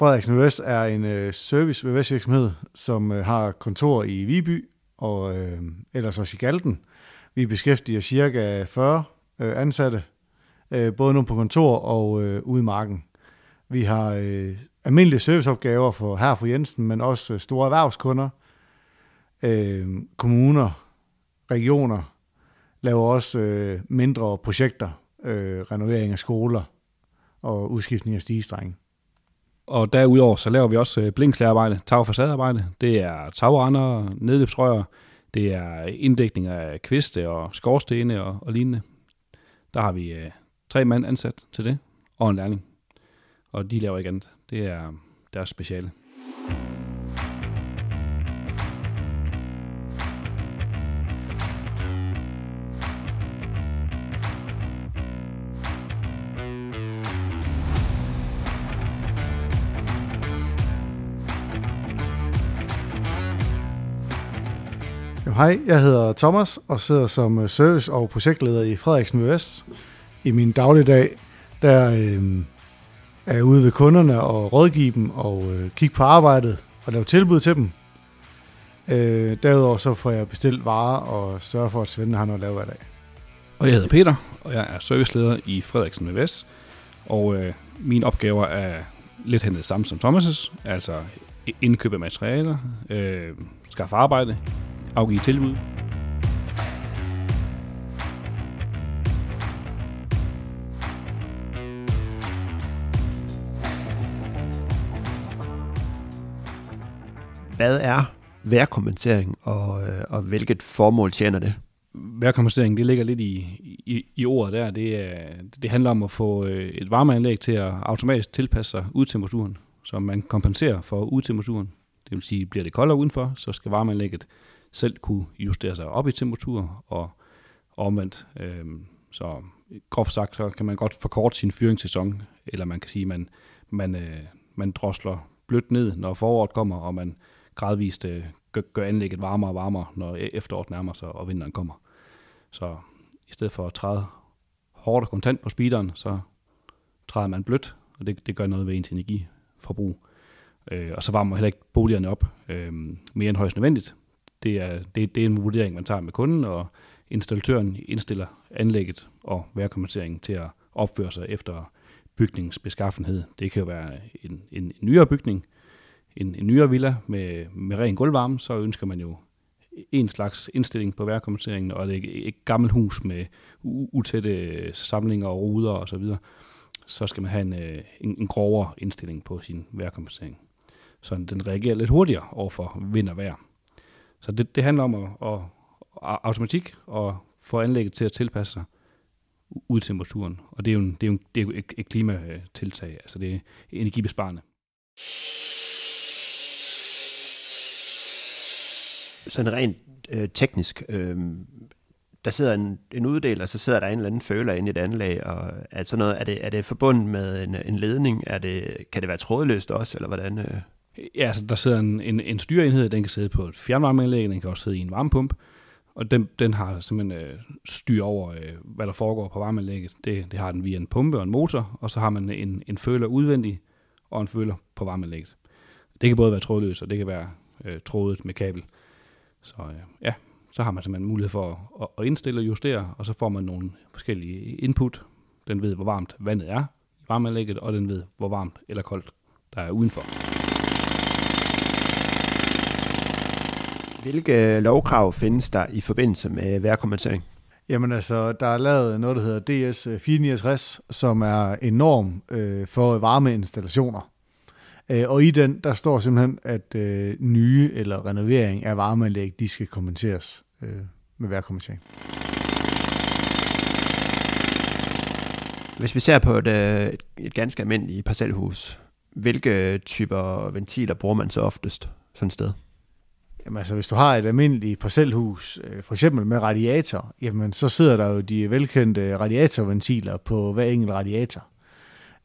Frederiksen Vest er en øh, service VVS-virksomhed, som øh, har kontor i Viby og øh, ellers også i Galten. Vi beskæftiger cirka 40 øh, ansatte, øh, både nu på kontor og øh, ude i marken. Vi har øh, almindelige serviceopgaver for her for Jensen, men også øh, store erhvervskunder, øh, kommuner, regioner, laver også øh, mindre projekter, øh, renovering af skoler og udskiftning af stigestrenge. Og derudover så laver vi også øh, blinkslærarbejde, tag- og facadearbejde. Det er tagrender, nedløbsrør, det er inddækning af kviste og skorstene og, og lignende. Der har vi øh, tre mand ansat til det, og en lærling. Og de laver ikke andet. Det er øh, deres speciale. Hej, jeg hedder Thomas og sidder som øh, service- og projektleder i Frederiksen Vest. I min dagligdag, der øh, er jeg ude ved kunderne og rådgive dem og øh, kigge på arbejdet og lave tilbud til dem. Øh, derudover så får jeg bestilt varer og sørge for, at Svende har noget at lave hver dag. Og jeg hedder Peter, og jeg er serviceleder i Frederiksen Vest. Og øh, mine opgaver er lidt hentet samme som Thomas' altså indkøb af materialer, øh, skaffe arbejde, afgive tilbud. Hvad er værkompensering, og, øh, og hvilket formål tjener det? Vejrkompensering, det ligger lidt i, i, i ordet der. Det, er, det handler om at få øh, et varmeanlæg til at automatisk tilpasse sig udtemperaturen, så man kompenserer for udtemperaturen. Det vil sige, bliver det koldere udenfor, så skal varmeanlægget selv kunne justere sig op i temperatur og omvendt. Øh, så groft sagt, så kan man godt forkorte sin fyringssæson, eller man kan sige, at man, man, øh, man drosler blødt ned, når foråret kommer, og man gradvist øh, gør, gør anlægget varmere og varmere, når e-, efteråret nærmer sig og vinteren kommer. Så i stedet for at træde hårdt og kontant på speederen, så træder man blødt, og det, det gør noget ved ens energiforbrug. Øh, og så varmer man heller ikke boligerne op øh, mere end højst nødvendigt. Det er, det, det er en vurdering, man tager med kunden, og installatøren indstiller anlægget og vejrkompenseringen til at opføre sig efter bygningens beskaffenhed. Det kan jo være en, en, en nyere bygning, en, en nyere villa med, med ren gulvvarme, så ønsker man jo en slags indstilling på vejrkompenseringen, og det er et gammelt hus med utætte samlinger og ruder osv., så, videre, så skal man have en, øh, en, en grovere indstilling på sin vejrkompensering. Så den reagerer lidt hurtigere over for vind og vejr. Så det, det handler om at, at, at automatik og få anlægget til at tilpasse sig ud temperaturen. Og det er jo, en, det er jo, det er jo et, et klimatiltag, altså det er energibesparende. Sådan rent øh, teknisk, øh, der sidder en, en uddel, og så sidder der en eller anden føler inde i et anlæg, og er, sådan noget, er, det, er det forbundet med en, en ledning? Er det, kan det være trådløst også, eller hvordan? Øh? Ja, altså der sidder en, en, en styreenhed, den kan sidde på et fjernvarmeanlæg, den kan også sidde i en varmepump, og den, den har simpelthen øh, styr over, øh, hvad der foregår på varmeanlægget. Det, det har den via en pumpe og en motor, og så har man en, en føler udvendig og en føler på varmeanlægget. Det kan både være trådløst, og det kan være øh, trådet med kabel. Så øh, ja, så har man simpelthen mulighed for at, at indstille og justere, og så får man nogle forskellige input. Den ved, hvor varmt vandet er i varmeanlægget, og den ved, hvor varmt eller koldt der er udenfor. Hvilke lovkrav findes der i forbindelse med vejrkompensering? Jamen altså, der er lavet noget, der hedder DS 469, som er en norm øh, for varmeinstallationer. Øh, og i den, der står simpelthen, at øh, nye eller renovering af varmeanlæg, de skal kommenteres øh, med vejrkommentering. Hvis vi ser på et, øh, et ganske almindeligt parcelhus, hvilke typer ventiler bruger man så oftest sådan et sted? Jamen altså, hvis du har et almindeligt parcelhus, øh, for eksempel med radiator, jamen så sidder der jo de velkendte radiatorventiler på hver enkelt radiator.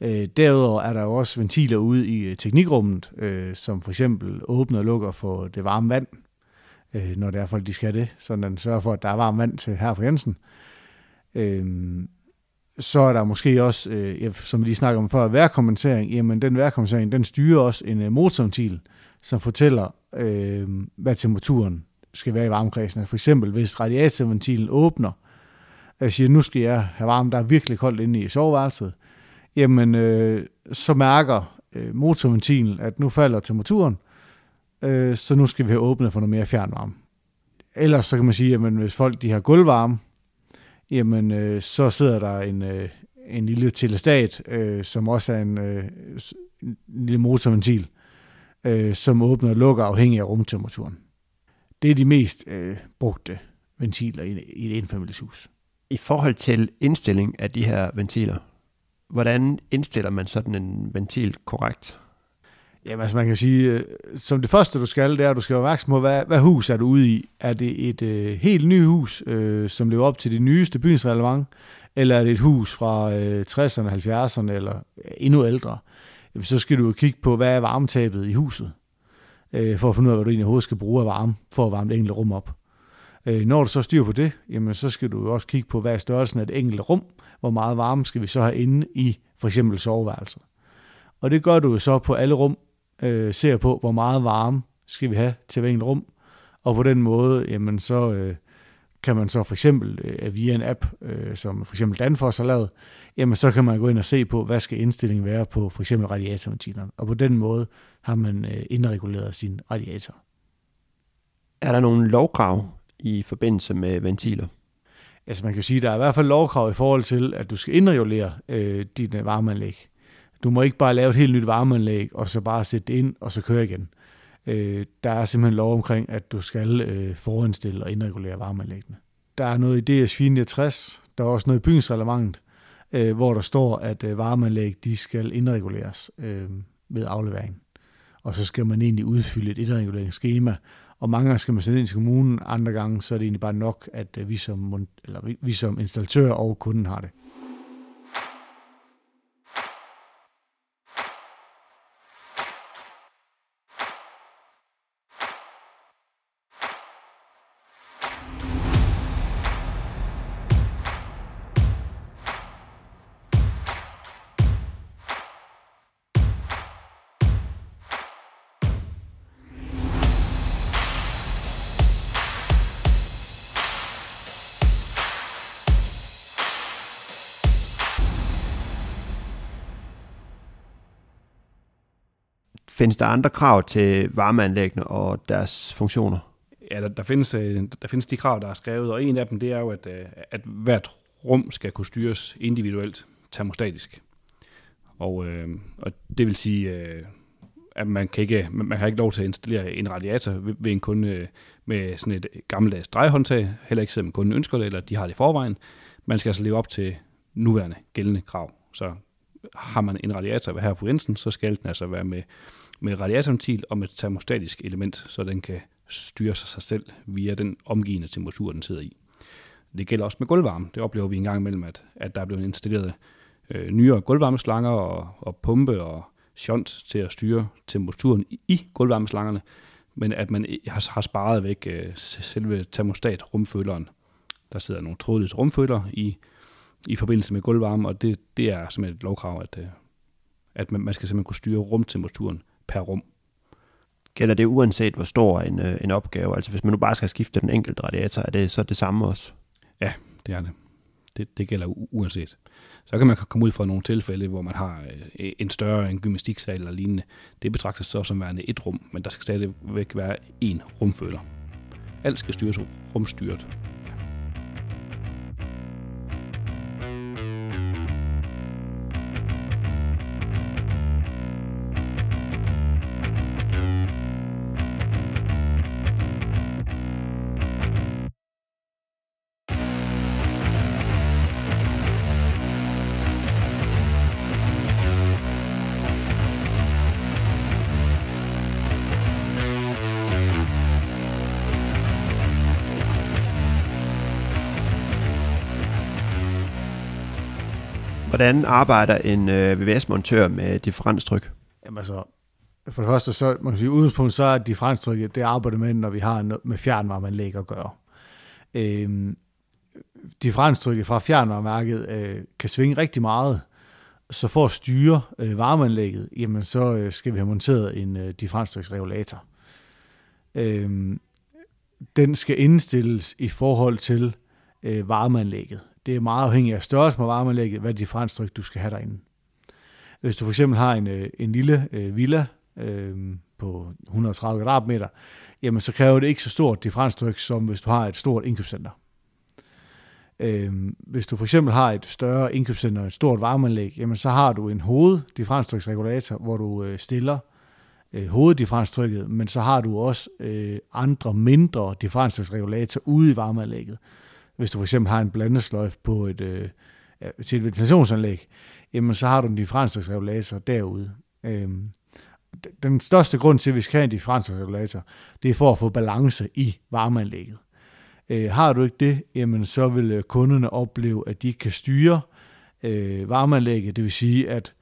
Øh, derudover er der jo også ventiler ude i øh, teknikrummet, som for eksempel åbner og lukker for det varme vand, når det er folk, de skal det, så den sørger for, at der er varmt vand til her for Jensen. Så er der måske også, som vi lige snakker om før, værkommentering. Jamen, den vejrkompensering, den styrer også en motorventil, som fortæller, øh, hvad temperaturen skal være i varmekredsen. For eksempel, hvis radiatorventilen åbner, og siger, nu skal jeg have varme, der er virkelig koldt inde i soveværelset, jamen, øh, så mærker øh, motorventilen, at nu falder temperaturen, øh, så nu skal vi have åbnet for noget mere fjernvarme. Ellers så kan man sige, at hvis folk de har gulvvarme, jamen øh, så sidder der en, øh, en lille telestat, øh, som også er en, øh, en lille motorventil, øh, som åbner og lukker afhængig af rumtemperaturen. Det er de mest øh, brugte ventiler i, i et enfamilieshus. I forhold til indstilling af de her ventiler, hvordan indstiller man sådan en ventil korrekt? Jamen, altså man kan sige, øh, som det første du skal, det er, at du skal være opmærksom på, hvad, hvad hus er du ude i? Er det et øh, helt nyt hus, øh, som lever op til det nyeste byens relevant, eller er det et hus fra øh, 60'erne, 70'erne, eller endnu ældre? Jamen, så skal du kigge på, hvad er varmetabet i huset, øh, for at finde ud af, hvad du egentlig overhovedet skal bruge af varme, for at varme det enkelte rum op. Øh, når du så styrer på det, jamen, så skal du også kigge på, hvad er størrelsen af det enkelte rum, hvor meget varme skal vi så have inde i for eksempel soveværelset. Og det gør du jo så på alle rum, øh, ser på, hvor meget varme skal vi have til hver enkelt rum, og på den måde, jamen så øh, kan man så for eksempel øh, via en app, øh, som for eksempel Danfoss har lavet, jamen så kan man gå ind og se på, hvad skal indstillingen være på for eksempel radiatorventilerne, og på den måde har man øh, indreguleret sin radiator. Er der nogle lovkrav i forbindelse med ventiler? Altså man kan sige, at der er i hvert fald lovkrav i forhold til, at du skal indregulere øh, dit varmeanlæg. Du må ikke bare lave et helt nyt varmeanlæg, og så bare sætte det ind, og så køre igen. Øh, Øh, der er simpelthen lov omkring, at du skal øh, forindstille og indregulere varmeanlæggene. Der er noget i DS 460, der er også noget i bygningsreglementet, øh, hvor der står, at øh, varmeanlæg de skal indreguleres øh, ved aflevering. Og så skal man egentlig udfylde et indreguleringsskema, og mange gange skal man sende ind til kommunen, andre gange så er det egentlig bare nok, at øh, vi som, eller vi, vi som installatør og kunden har det. Findes der andre krav til varmeanlæggene og deres funktioner? Ja, der, der, findes, øh, der findes de krav, der er skrevet, og en af dem det er jo, at, øh, at hvert rum skal kunne styres individuelt termostatisk. Og, øh, og det vil sige, øh, at man kan ikke man har ikke lov til at installere en radiator ved, ved en kunde øh, med sådan et gammeldags drejehåndtag, heller ikke selvom kunden ønsker det, eller de har det i forvejen. Man skal altså leve op til nuværende gældende krav. Så har man en radiator ved her på Jensen, så skal den altså være med med radiatorventil og med termostatisk element, så den kan styre sig selv via den omgivende temperatur, den sidder i. Det gælder også med gulvvarme. Det oplever vi en gang imellem, at, at der er blevet installeret øh, nyere gulvvarmeslanger og, og pumpe og shunt til at styre temperaturen i, i gulvvarmeslangerne, men at man har, har sparet væk øh, selve termostat-rumføleren. Der sidder nogle trådløse rumføler i, i forbindelse med gulvvarme, og det, det er simpelthen et lovkrav, at, øh, at man, man skal simpelthen kunne styre rumtemperaturen per rum. Gælder det uanset hvor stor en, øh, en opgave? Altså hvis man nu bare skal skifte den enkelte radiator, er det så det samme også? Ja, det er det. Det, det gælder uanset. Så kan man komme ud fra nogle tilfælde, hvor man har øh, en større en gymnastiksal eller lignende. Det betragtes så som værende et rum, men der skal stadigvæk være én rumføler. Alt skal styres rumstyret. Hvordan arbejder en øh, VVS-montør med differenstryk? Jamen altså, for det første, så man kan sige, udgangspunkt, så er differenstrykket, det arbejder med, når vi har noget med fjernvarmeanlæg at gøre. Øhm, differenstrykket fra fjernvarmeværket øh, kan svinge rigtig meget, så for at styre øh, varmeanlægget, jamen så øh, skal vi have monteret en øh, differenstryksregulator. Øhm, den skal indstilles i forhold til øh, varmeanlægget. Det er meget afhængigt af størrelsen på varmeanlægget, hvad differenstryk du skal have derinde. Hvis du for eksempel har en, øh, en lille øh, villa øh, på 130 kvadratmeter, jamen så kræver det ikke så stort differenstryk, som hvis du har et stort indkøbscenter. Øh, hvis du for eksempel har et større indkøbscenter, et stort varmeanlæg, jamen så har du en hoveddifferenstryksregulator, hvor du øh, stiller øh, hoveddifferenstrykket, men så har du også øh, andre mindre differenstryksregulatorer ude i varmeanlægget. Hvis du for eksempel har en blandesløjf på et, øh, til et ventilationsanlæg, jamen så har du en differensregulator derude. Øhm, den største grund til, at vi skal have en differensregulator, det er for at få balance i varmeanlægget. Øh, har du ikke det, jamen så vil øh, kunderne opleve, at de kan styre øh, varmeanlægget. Det vil sige, at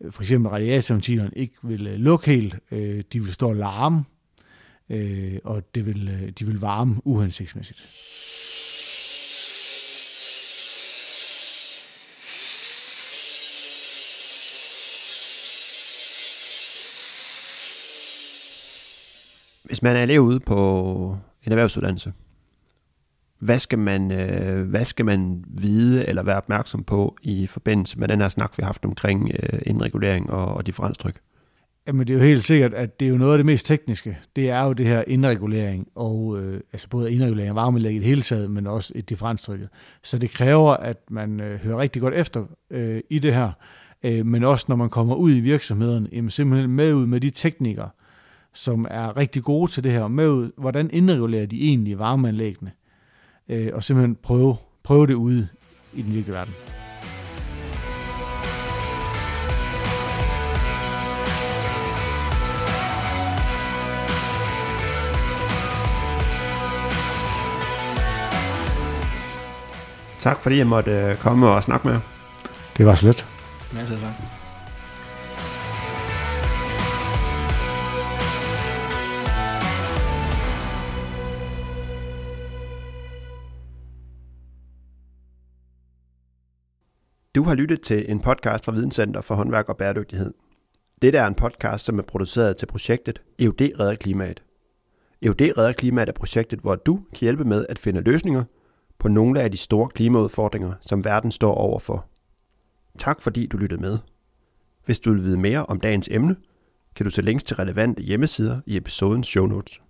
øh, for eksempel radiatorventilerne ikke vil øh, lukke helt. Øh, de vil stå og larme, øh, og det vil, de vil varme uhensigtsmæssigt. Hvis man er elev ude på en erhvervsuddannelse, hvad skal man, øh, hvad skal man vide eller være opmærksom på i forbindelse med den her snak, vi har haft omkring øh, indregulering og, og differenstryk? Jamen det er jo helt sikkert, at det er jo noget af det mest tekniske. Det er jo det her indregulering, og øh, altså både indregulering og varmelæg i det hele taget, men også et differenstrykket. Så det kræver, at man øh, hører rigtig godt efter øh, i det her, øh, men også når man kommer ud i virksomheden, jamen simpelthen med ud med de teknikere, som er rigtig gode til det her, med hvordan indregulerer de egentlig varmeanlæggene øh, og simpelthen prøve, prøve det ude i den virkelige verden. Tak fordi jeg måtte øh, komme og snakke med jer. Det var slet. Masser tak. Du har lyttet til en podcast fra Videnscenter for håndværk og bæredygtighed. Dette er en podcast, som er produceret til projektet EUD Redder Klimaet. EUD Redder Klimaet er projektet, hvor du kan hjælpe med at finde løsninger på nogle af de store klimaudfordringer, som verden står overfor. Tak fordi du lyttede med. Hvis du vil vide mere om dagens emne, kan du se links til relevante hjemmesider i episodens show notes.